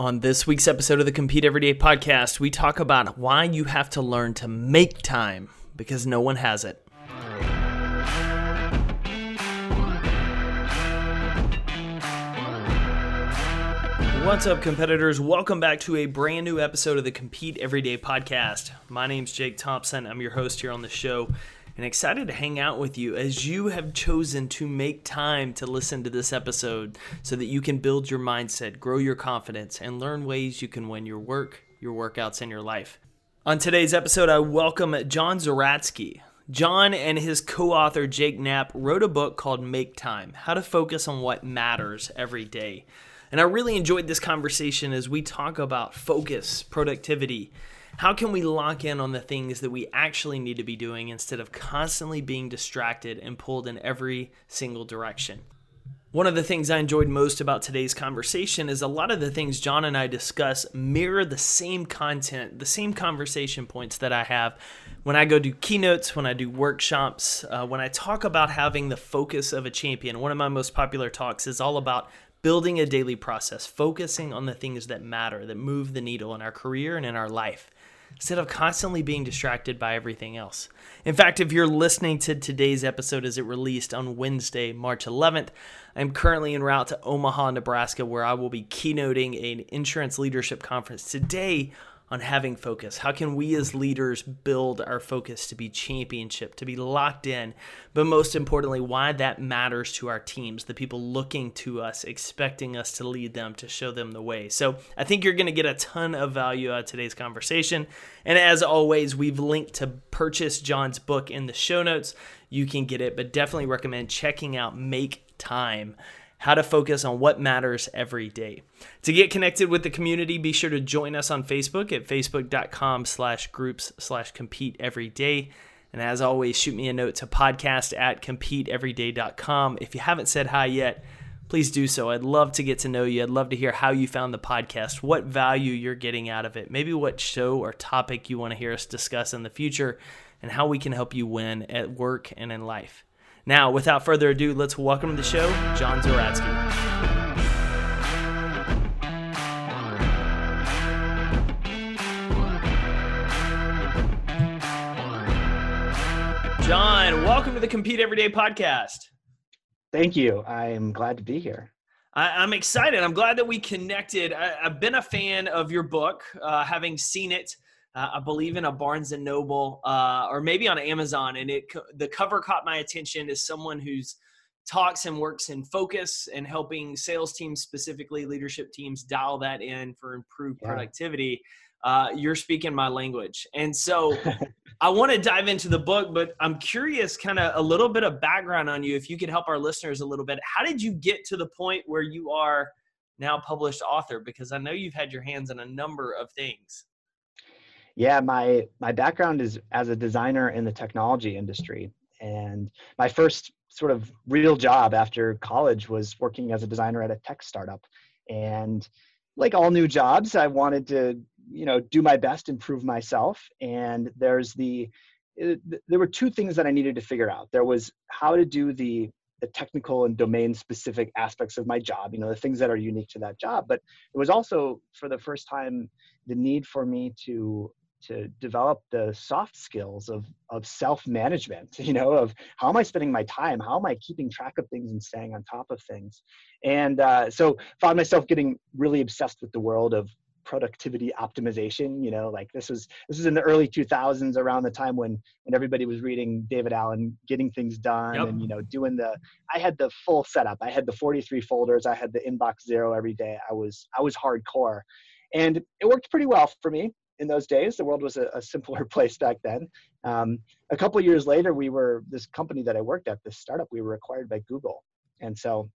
On this week's episode of the Compete Everyday podcast, we talk about why you have to learn to make time because no one has it. What's up, competitors? Welcome back to a brand new episode of the Compete Everyday podcast. My name's Jake Thompson. I'm your host here on the show and excited to hang out with you as you have chosen to make time to listen to this episode so that you can build your mindset, grow your confidence, and learn ways you can win your work, your workouts, and your life. On today's episode, I welcome John Zeratsky. John and his co author Jake Knapp wrote a book called Make Time How to Focus on What Matters Every Day. And I really enjoyed this conversation as we talk about focus, productivity, how can we lock in on the things that we actually need to be doing instead of constantly being distracted and pulled in every single direction? One of the things I enjoyed most about today's conversation is a lot of the things John and I discuss mirror the same content, the same conversation points that I have when I go do keynotes, when I do workshops, uh, when I talk about having the focus of a champion. One of my most popular talks is all about building a daily process, focusing on the things that matter, that move the needle in our career and in our life instead of constantly being distracted by everything else. In fact, if you're listening to today's episode as it released on Wednesday, March 11th, I'm currently en route to Omaha, Nebraska, where I will be keynoting an insurance leadership conference today on having focus. How can we as leaders build our focus to be championship, to be locked in? But most importantly, why that matters to our teams, the people looking to us, expecting us to lead them, to show them the way. So I think you're going to get a ton of value out of today's conversation. And as always, we've linked to purchase John's book in the show notes. You can get it, but definitely recommend checking out Make Time how to focus on what matters every day. To get connected with the community, be sure to join us on Facebook at facebook.com slash groups slash compete every day. And as always, shoot me a note to podcast at competeeveryday.com. If you haven't said hi yet, please do so. I'd love to get to know you. I'd love to hear how you found the podcast, what value you're getting out of it, maybe what show or topic you want to hear us discuss in the future, and how we can help you win at work and in life. Now, without further ado, let's welcome to the show John Zeratsky. John, welcome to the Compete Everyday podcast. Thank you. I am glad to be here. I, am excited. I'm glad that we connected. I, have been a fan of your book, uh, having seen it uh, I believe in a Barnes and Noble uh, or maybe on Amazon, and it the cover caught my attention as someone who's talks and works in focus and helping sales teams, specifically leadership teams, dial that in for improved yeah. productivity. Uh, you're speaking my language, and so I want to dive into the book, but I'm curious, kind of a little bit of background on you, if you could help our listeners a little bit. How did you get to the point where you are now published author? Because I know you've had your hands on a number of things. Yeah, my my background is as a designer in the technology industry, and my first sort of real job after college was working as a designer at a tech startup. And like all new jobs, I wanted to you know do my best, improve myself. And there's the eh, there were two things that I needed to figure out. There was how to do the the technical and domain specific aspects of my job, you know, the things that are unique to that job. But it was also for the first time the need for me to to develop the soft skills of of self management you know of how am i spending my time? How am i keeping track of things and staying on top of things? And uh, so found myself getting really obsessed with the world of productivity optimization you know like this was this was in the early 2000s around the time when when everybody was reading david allen getting things done yep. and you know doing the i had the full setup. I had the 43 folders. I had the inbox zero every day. I was i was hardcore. And it worked pretty well for me in those days. The world was a, a simpler place back then. Um, a couple years later, we were this company that I worked at, this startup, we were acquired by Google, and so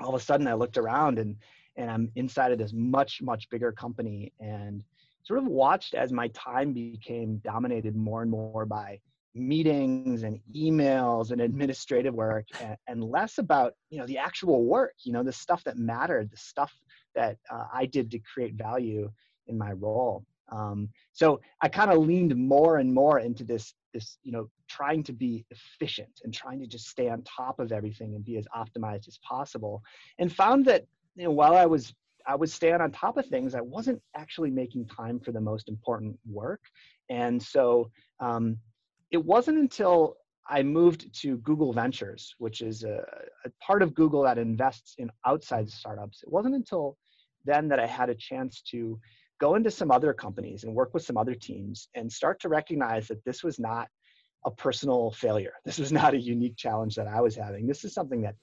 all of a sudden I looked around and and I'm inside of this much much bigger company and sort of watched as my time became dominated more and more by meetings and emails and administrative work and, and, less about you know the actual work you know the stuff that mattered the stuff that uh, i did to create value in my role um, so I kind of leaned more and more into this, this, you know, trying to be efficient and trying to just stay on top of everything and be as optimized as possible. And found that, you know, while I was I was staying on top of things. I wasn't actually making time for the most important work. And so um, it wasn't until I moved to Google Ventures, which is a, a, part of Google that invests in outside startups. It wasn't until then that I had a chance to go into some other companies and work with some other teams and start to recognize that this was not a personal failure. This was not a unique challenge that I was having. This is something that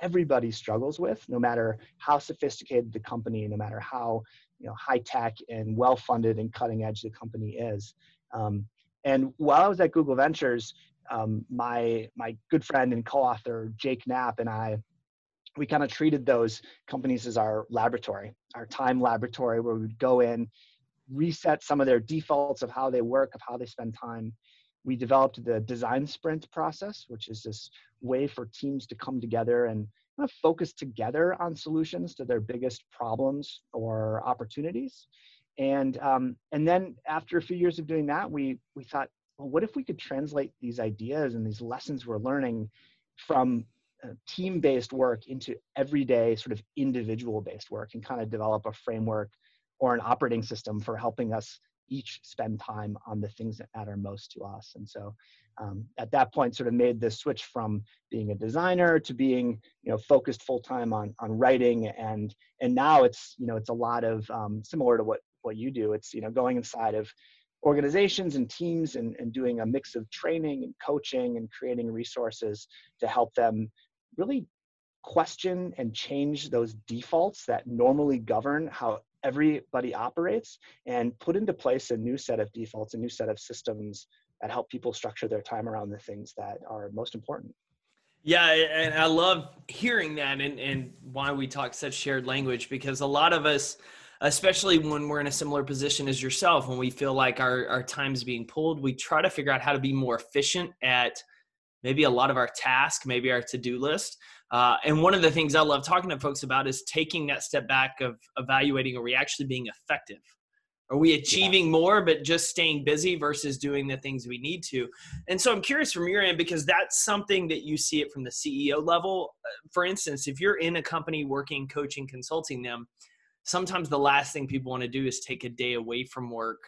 everybody struggles with, no matter how sophisticated the company, no matter how you know high tech and well funded and cutting edge the company is. Um, and while I was at Google Ventures, um, my my good friend and co-author Jake Knapp and I, we kind of treated those companies as our laboratory, our time laboratory, where we'd go in, reset some of their defaults of how they work, of how they spend time. We developed the design sprint process, which is this way for teams to come together and kind of focus together on solutions to their biggest problems or opportunities. And um, and then after a few years of doing that, we we thought, well, what if we could translate these ideas and these lessons we're learning from uh, team-based work into everyday sort of individual-based work and kind of develop a framework or an operating system for helping us each spend time on the things that matter most to us. And so um, at that point sort of made the switch from being a designer to being you know focused full time on on writing and and now it's you know it's a lot of um, similar to what what you do it's you know going inside of organizations and teams and, and doing a mix of training and coaching and creating resources to help them really question and change those defaults that normally govern how everybody operates and put into place a new set of defaults, a new set of systems that help people structure their time around the things that are most important. Yeah, and I love hearing that and, and why we talk such shared language because a lot of us, especially when we're in a similar position as yourself, when we feel like our, our time's being pulled, we try to figure out how to be more efficient at maybe a lot of our task, maybe our to-do list. Uh, and one of the things I love talking to folks about is taking that step back of evaluating are we actually being effective? Are we achieving yeah. more, but just staying busy versus doing the things we need to? And so I'm curious from your end because that's something that you see it from the CEO level. Uh, for instance, if you're in a company working, coaching, consulting them, sometimes the last thing people want to do is take a day away from work,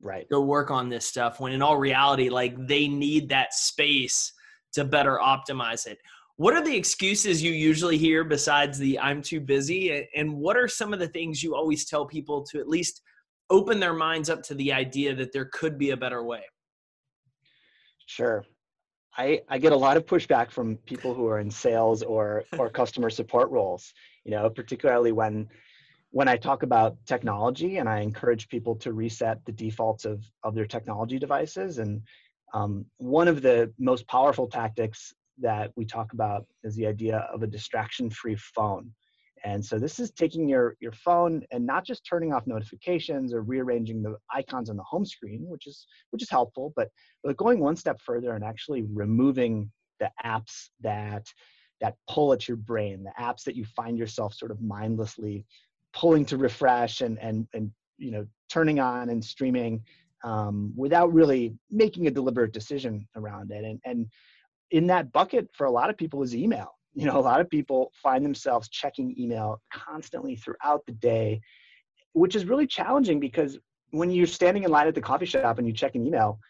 right? Go work on this stuff. When in all reality, like they need that space to better optimize it. What are the excuses you usually hear besides the I'm too busy? And what are some of the things you always tell people to at least open their minds up to the idea that there could be a better way? Sure. I, I get a lot of pushback from people who are in sales or or customer support roles, you know, particularly when when I talk about technology and I encourage people to reset the defaults of, of their technology devices. And um, one of the most powerful tactics that we talk about is the idea of a distraction-free phone. And so this is taking your, your phone and not just turning off notifications or rearranging the icons on the home screen, which is which is helpful, but, but going one step further and actually removing the apps that that pull at your brain, the apps that you find yourself sort of mindlessly pulling to refresh and and and you know turning on and streaming um, without really making a deliberate decision around it. And and in that bucket for a lot of people is email. You know, a lot of people find themselves checking email constantly throughout the day, which is really challenging because when you're standing in line at the coffee shop and you check an email,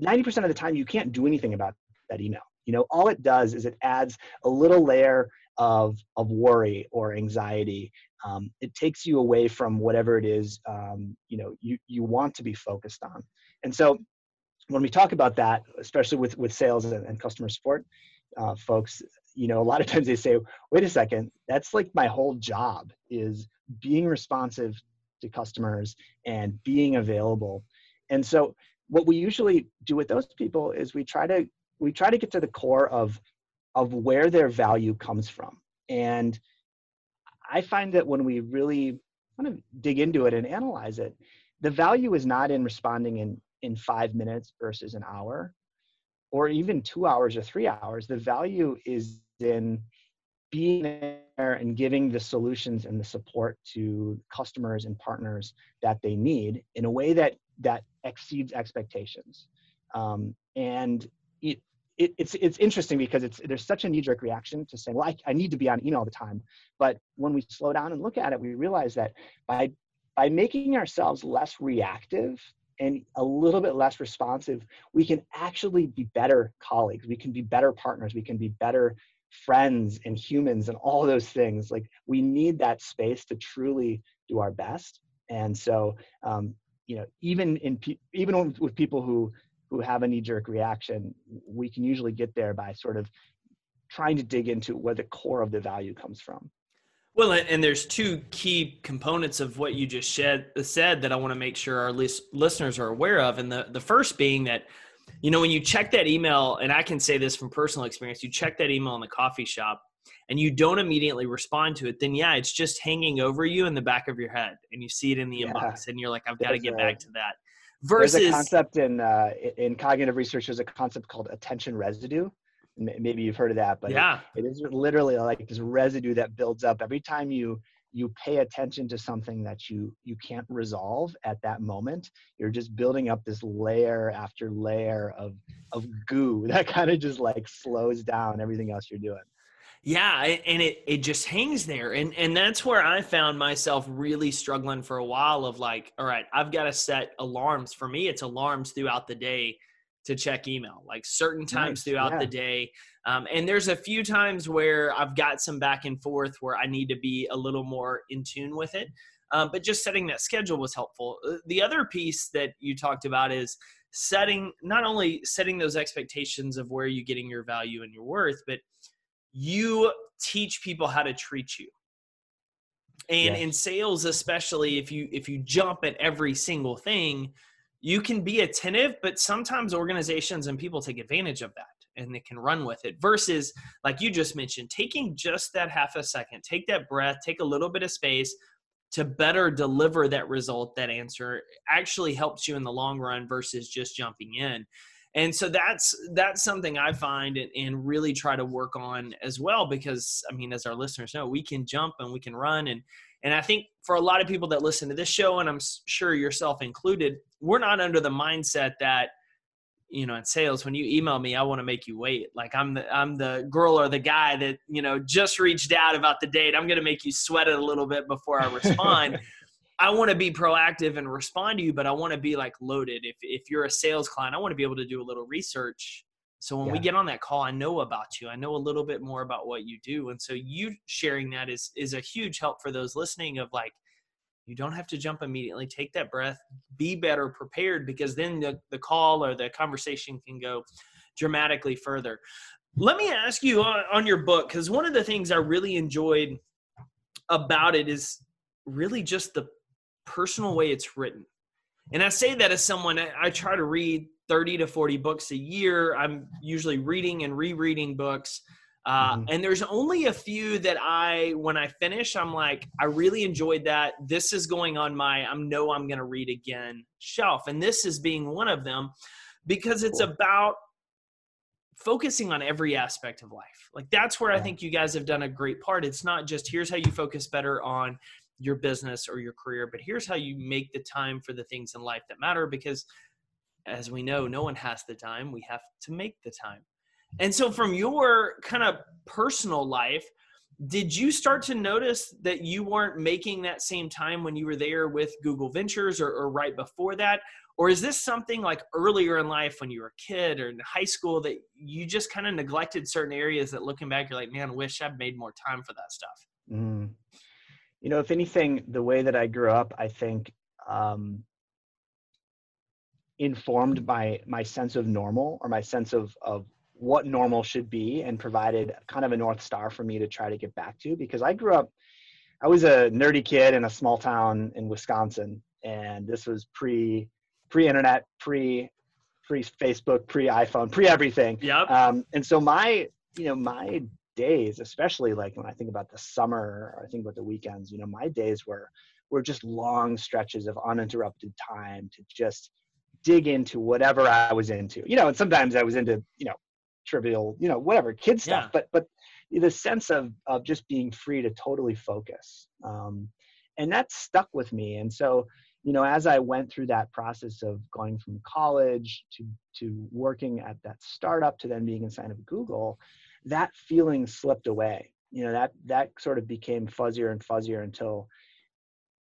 90% of the time you can't do anything about that email. You know, all it does is it adds a little layer of, of worry or anxiety. Um, it takes you away from whatever it is, um, you know, you, you want to be focused on. And so when we talk about that, especially with, with sales and, and customer support uh, folks, you know, a lot of times they say, wait a second, that's like my whole job is being responsive to customers and being available. And so what we usually do with those people is we try to we try to get to the core of of where their value comes from. And I find that when we really kind of dig into it and analyze it, the value is not in responding in in five minutes versus an hour or even two hours or three hours. The value is in being there and giving the solutions and the support to customers and partners that they need in a way that that exceeds expectations. Um, and it, it, it's it's interesting because it's there's such a knee-jerk reaction to saying, well, I, I need to be on email all the time. But when we slow down and look at it, we realize that by by making ourselves less reactive and a little bit less responsive, we can actually be better colleagues. We can be better partners. We can be better friends and humans and all those things. Like we need that space to truly do our best. And so, um, you know, even in pe- even with people who who have a knee jerk reaction, we can usually get there by sort of trying to dig into where the core of the value comes from. Well, and there's two key components of what you just shed, said that I want to make sure our lis- listeners are aware of. And the, the first being that, you know, when you check that email, and I can say this from personal experience, you check that email in the coffee shop and you don't immediately respond to it, then yeah, it's just hanging over you in the back of your head and you see it in the yeah. inbox and you're like, I've got to get a, back to that. Versus there's a concept in uh, in cognitive research. There's a concept called attention residue. Maybe you've heard of that, but yeah, it, it is literally like this residue that builds up every time you you pay attention to something that you you can't resolve at that moment you're just building up this layer after layer of of goo that kind of just like slows down everything else you're doing yeah, and it it just hangs there, and and that's where I found myself really struggling for a while. Of like, all right, I've got to set alarms. For me, it's alarms throughout the day to check email, like certain times nice. throughout yeah. the day. Um, and there's a few times where I've got some back and forth where I need to be a little more in tune with it. Um, but just setting that schedule was helpful. Uh, the other piece that you talked about is setting not only setting those expectations of where you're getting your value and your worth, but you teach people how to treat you and yes. in sales especially if you if you jump at every single thing you can be attentive but sometimes organizations and people take advantage of that and they can run with it versus like you just mentioned taking just that half a second take that breath take a little bit of space to better deliver that result that answer actually helps you in the long run versus just jumping in and so that's that's something i find and, and, really try to work on as well because i mean as our listeners know we can jump and we can run. And and i think for a lot of people that listen to this show and i'm sure yourself included we're not under the mindset that you know in sales when you email me i want to make you wait. Like i'm the i'm the girl or the guy that you know just reached out about the date. I'm going to make you sweat it a little bit before i respond I want to be proactive and respond to you, but I want to be like loaded. If if you're a sales client, I want to be able to do a little research. So when yeah. we get on that call, I know about you. I know a little bit more about what you do. And so you sharing that is is a huge help for those listening of like you don't have to jump immediately. Take that breath, be better prepared because then the, the call or the conversation can go dramatically further. Let me ask you on, on your book, because one of the things I really enjoyed about it is really just the personal way it's written. And I say that as someone, I, try to read 30 to 40 books a year. I'm usually reading and rereading books. Uh, mm-hmm. And there's only a few that I, when I finish, I'm like, I really enjoyed that. This is going on my, I know I'm going to read again shelf. And this is being one of them because it's cool. about focusing on every aspect of life. Like that's where yeah. I think you guys have done a great part. It's not just here's how you focus better on your business or your career, but here's how you make the time for the things in life that matter because as we know, no one has the time. We have to make the time. And so, from your kind of personal life, did you start to notice that you weren't making that same time when you were there with Google Ventures or, or, right before that? Or is this something like earlier in life when you were a kid or in high school that you just kind of neglected certain areas that looking back, you're like, man, I wish I'd made more time for that stuff? Mm you know if anything the way that i grew up i think um, informed my my sense of normal or my sense of of what normal should be and provided kind of a north star for me to try to get back to because i grew up i was a nerdy kid in a small town in wisconsin and this was pre pre internet pre pre facebook pre iphone pre everything yeah um, and so my you know my days, especially like when I think about the summer or I think about the weekends, you know, my days were were just long stretches of uninterrupted time to just dig into whatever I was into. You know, and sometimes I was into, you know, trivial, you know, whatever kid stuff, yeah. but but the sense of of just being free to totally focus. Um, and that stuck with me and so you know as i went through that process of going from college to to working at that startup to then being inside of google that feeling slipped away. You know that that sort of became fuzzier and fuzzier until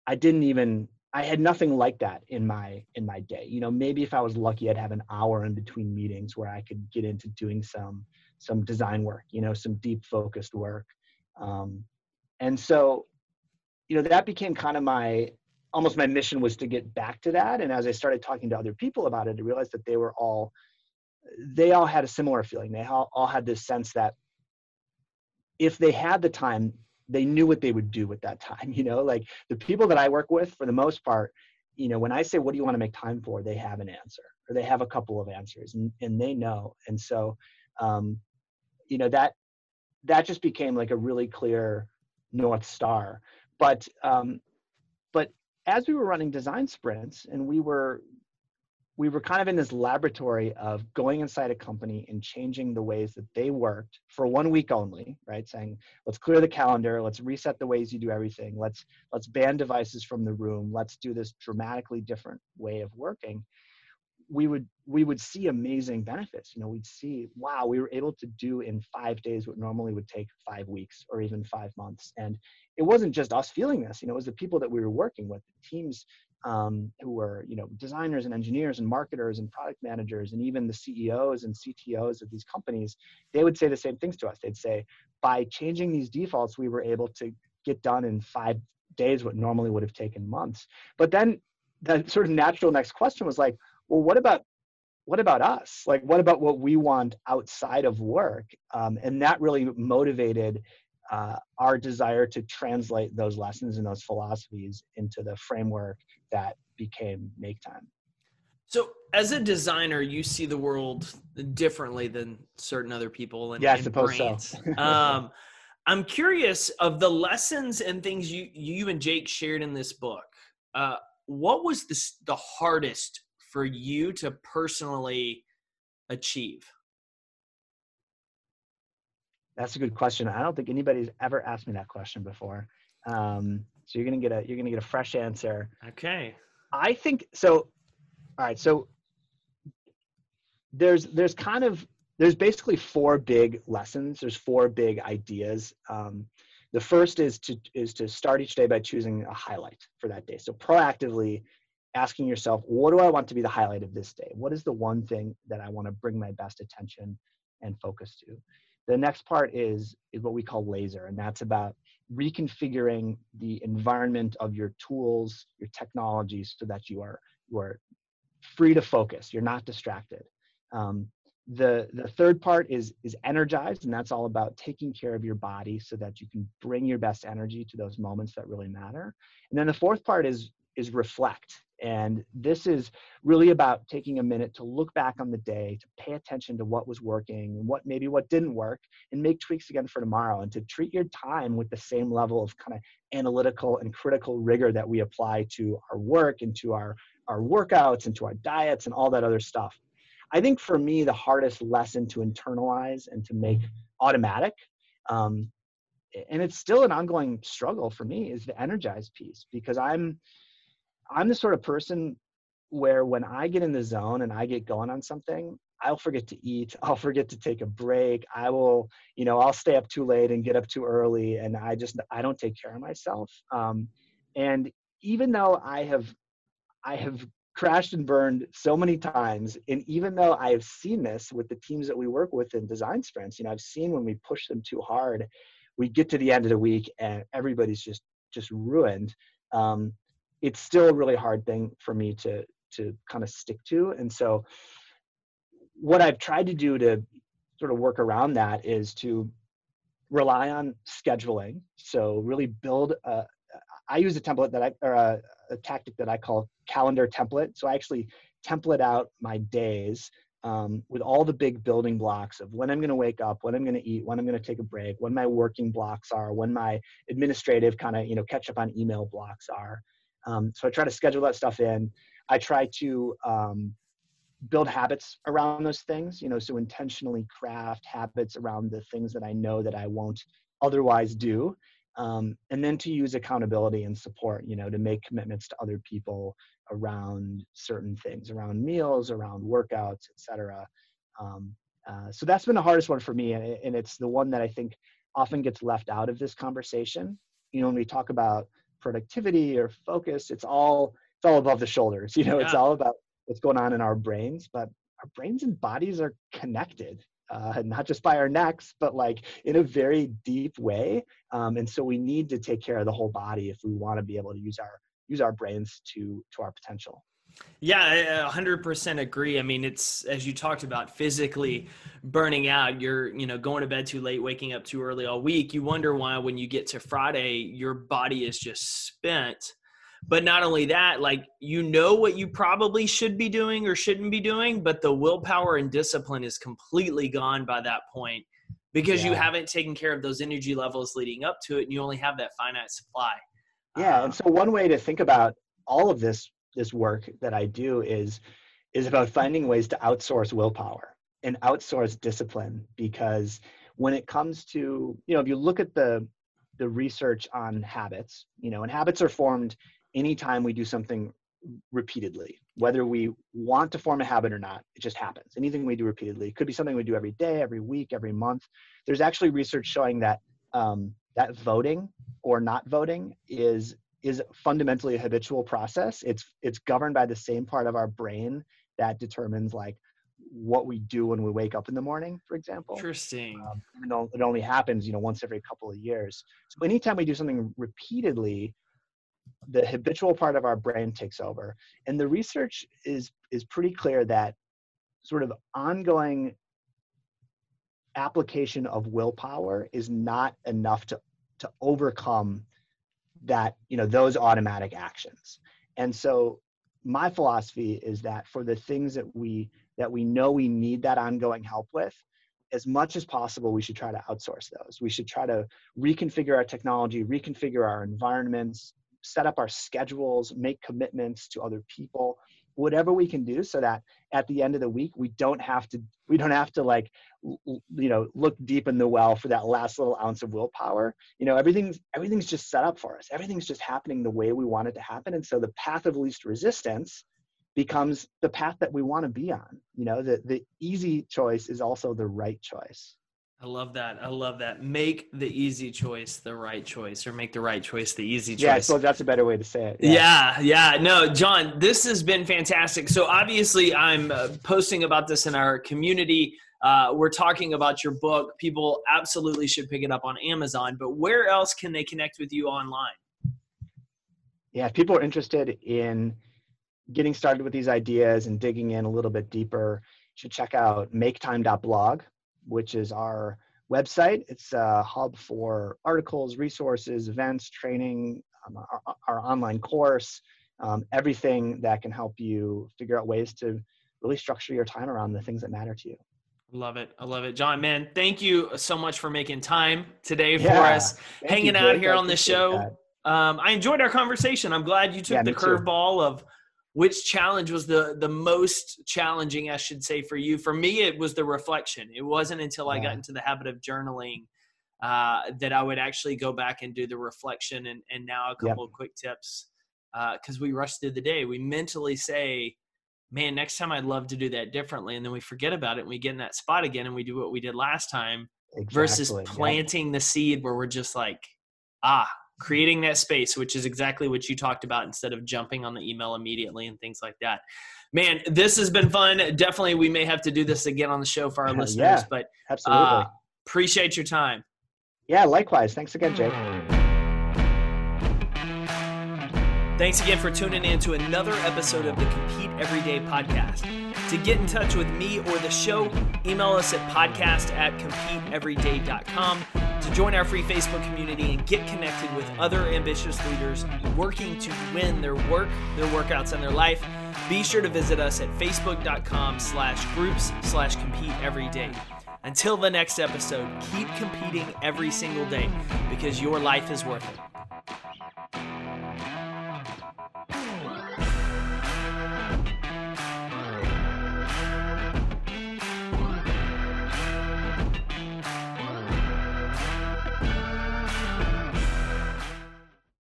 i didn't even i had nothing like that in my in my day. You know maybe if i was lucky i'd have an hour in between meetings where i could get into doing some some design work you know some deep focused work. Um, and so you know that became kind of my almost my mission was to get back to that. And as i started talking to other people about it i realized that they were all they all had a similar feeling. They all, all had this sense that if they had the time they knew what they would do with that time you know? Like the people that i work with for the most part you know when i say what do you want to make time for? they have an answer or they have a couple of answers and, and they know. And so um, you know that that just became like a really clear north star. But um, but as we were running design sprints and we were we were kind of in this laboratory of going inside a company and changing the ways that they worked for one week only right? Saying let's clear the calendar. Let's reset the ways you do everything. Let's let's ban devices from the room. Let's do this dramatically different way of working we would we would see amazing benefits you know we'd see wow we were able to do in five days what normally would take five weeks or even five months. And it wasn't just us feeling this you know it was the people that we were working with the teams um, who were you know designers and engineers and marketers and product managers and even the ceos and ctos of these companies they would say the same things to us. They'd say by changing these defaults we were able to get done in five days what normally would have taken months. But then the sort of natural next question was like well what about what about us? Like what about what we want outside of work? Um, and that really motivated uh, our desire to translate those lessons and those philosophies into the framework that became make time. So as a designer you see the world differently than certain other people and yeah i suppose brains. so um, i'm curious of the lessons and things you you and jake shared in this book uh, what was the, the hardest for you to personally achieve? That's a good question. I don't think anybody's ever asked me that question before. Um, so you're gonna get a you're gonna get a fresh answer. Okay. I think so. All right. So there's there's kind of there's basically four big lessons. There's four big ideas. Um, the first is to is to start each day by choosing a highlight for that day. So proactively asking yourself, what do I want to be the highlight of this day? What is the one thing that I want to bring my best attention and focus to? The next part is, is what we call laser, and that's about reconfiguring the environment of your tools, your technologies, so that you are, you are free to focus, you're not distracted. Um, the, the third part is, is energized, and that's all about taking care of your body so that you can bring your best energy to those moments that really matter. And then the fourth part is, is reflect and this is really about taking a minute to look back on the day, to pay attention to what was working and what maybe what didn't work, and make tweaks again for tomorrow, and to treat your time with the same level of kind of analytical and critical rigor that we apply to our work and to our, our workouts and to our diets and all that other stuff. I think for me, the hardest lesson to internalize and to make automatic um, and it's still an ongoing struggle for me is the energized piece because i'm I'm the sort of person where when I get in the zone and I get going on something, I'll forget to eat. I'll forget to take a break. I will, you know, I'll stay up too late and get up too early. And I just, I don't take care of myself. Um, and even though I have, I have crashed and burned so many times. And even though I have seen this with the teams that we work with in design sprints, you know, I've seen when we push them too hard, we get to the end of the week and everybody's just, just ruined. Um, it's still a really hard thing for me to to kind of stick to. And so what i've tried to do to sort of work around that is to rely on scheduling. So really build a i use a template that i or a, a tactic that i call calendar template. So i actually template out my days um, with all the big building blocks of when I'm going to wake up, when I'm going to eat, when I'm going to take a break, when my working blocks are, when my administrative kind of you know catch up on email blocks are, um, so I try to schedule that stuff in. I try to um, build habits around those things, you know, so intentionally craft habits around the things that I know that I won't otherwise do. um, and then to use accountability and support you know to make commitments to other people around certain things around meals around workouts etc um, uh, so that's been the hardest one for me and, and it's the one that i think often gets left out of this conversation you know when we talk about productivity or focus it's all it's all above the shoulders you know yeah. it's all about what's going on in our brains but our brains and bodies are connected uh, not just by our necks, but like in a very deep way. Um, and so we need to take care of the whole body if we want to be able to use our use our brains to to our potential. Yeah, I 100% agree. I mean, it's as you talked about physically burning out, you're, you know, going to bed too late, waking up too early all week. You wonder why when you get to Friday, your body is just spent but not only that like you know what you probably should be doing or shouldn't be doing but the willpower and discipline is completely gone by that point because yeah. you haven't taken care of those energy levels leading up to it and you only have that finite supply yeah um, and so one way to think about all of this this work that i do is is about finding ways to outsource willpower and outsource discipline because when it comes to you know if you look at the the research on habits you know and habits are formed anytime we do something repeatedly, whether we want to form a habit or not, it just happens. Anything we do repeatedly it could be something we do every day, every week, every month. There's actually research showing that um, that voting or not voting is is fundamentally a habitual process. It's it's governed by the same part of our brain that determines like what we do when we wake up in the morning, for example. Interesting. Um, it only happens, you know, once every couple of years. So anytime we do something repeatedly, the habitual part of our brain takes over and the research is is pretty clear that sort of ongoing application of willpower is not enough to to overcome that you know those automatic actions. And so my philosophy is that for the things that we that we know we need that ongoing help with as much as possible we should try to outsource those. We should try to reconfigure our technology reconfigure our environments set up our schedules, make commitments to other people, whatever we can do so that at the end of the week we don't have to we don't have to like you know look deep in the well for that last little ounce of willpower. You know everything's everything's just set up for us. Everything's just happening the way we want it to happen. And so the path of least resistance becomes the path that we want to be on. You know the the easy choice is also the right choice I love that. I love that. Make the easy choice the right choice, or make the right choice the easy choice. Yeah, so that's a better way to say it. Yeah. yeah, yeah. No, John, this has been fantastic. So obviously, I'm uh, posting about this in our community. Uh, we're talking about your book. People absolutely should pick it up on Amazon. But where else can they connect with you online? Yeah, if people are interested in getting started with these ideas and digging in a little bit deeper, you should check out maketime.blog which is our website. It's a hub for articles, resources, events, training, um, our, our, online course, um, everything that can help you figure out ways to really structure your time around the things that matter to you. Love it. I love it. John, man, thank you so much for making time today yeah, for us, hanging you, out here on the show. Um, I enjoyed our conversation. I'm glad you took yeah, the curveball of which challenge was the the most challenging i should say for you for me it was the reflection it wasn't until yeah. i got into the habit of journaling uh, that i would actually go back and do the reflection and, and now a couple yep. of quick tips because uh, we rush through the day we mentally say man next time i'd love to do that differently and then we forget about it and we get in that spot again and we do what we did last time exactly. versus planting yep. the seed where we're just like ah creating that space, which is exactly what you talked about instead of jumping on the email immediately and things like that. Man, this has been fun. Definitely, we may have to do this again on the show for our listeners, yeah, but absolutely uh, appreciate your time. Yeah, likewise. Thanks again, Jake. Thanks again for tuning in to another episode of the Compete Everyday podcast. To get in touch with me or the show, email us at podcast at competeeveryday.com to join our free Facebook community and get connected with other ambitious leaders working to win their work, their workouts, and their life. Be sure to visit us at facebook.com slash groups slash compete every day. Until the next episode, keep competing every single day because your life is worth it.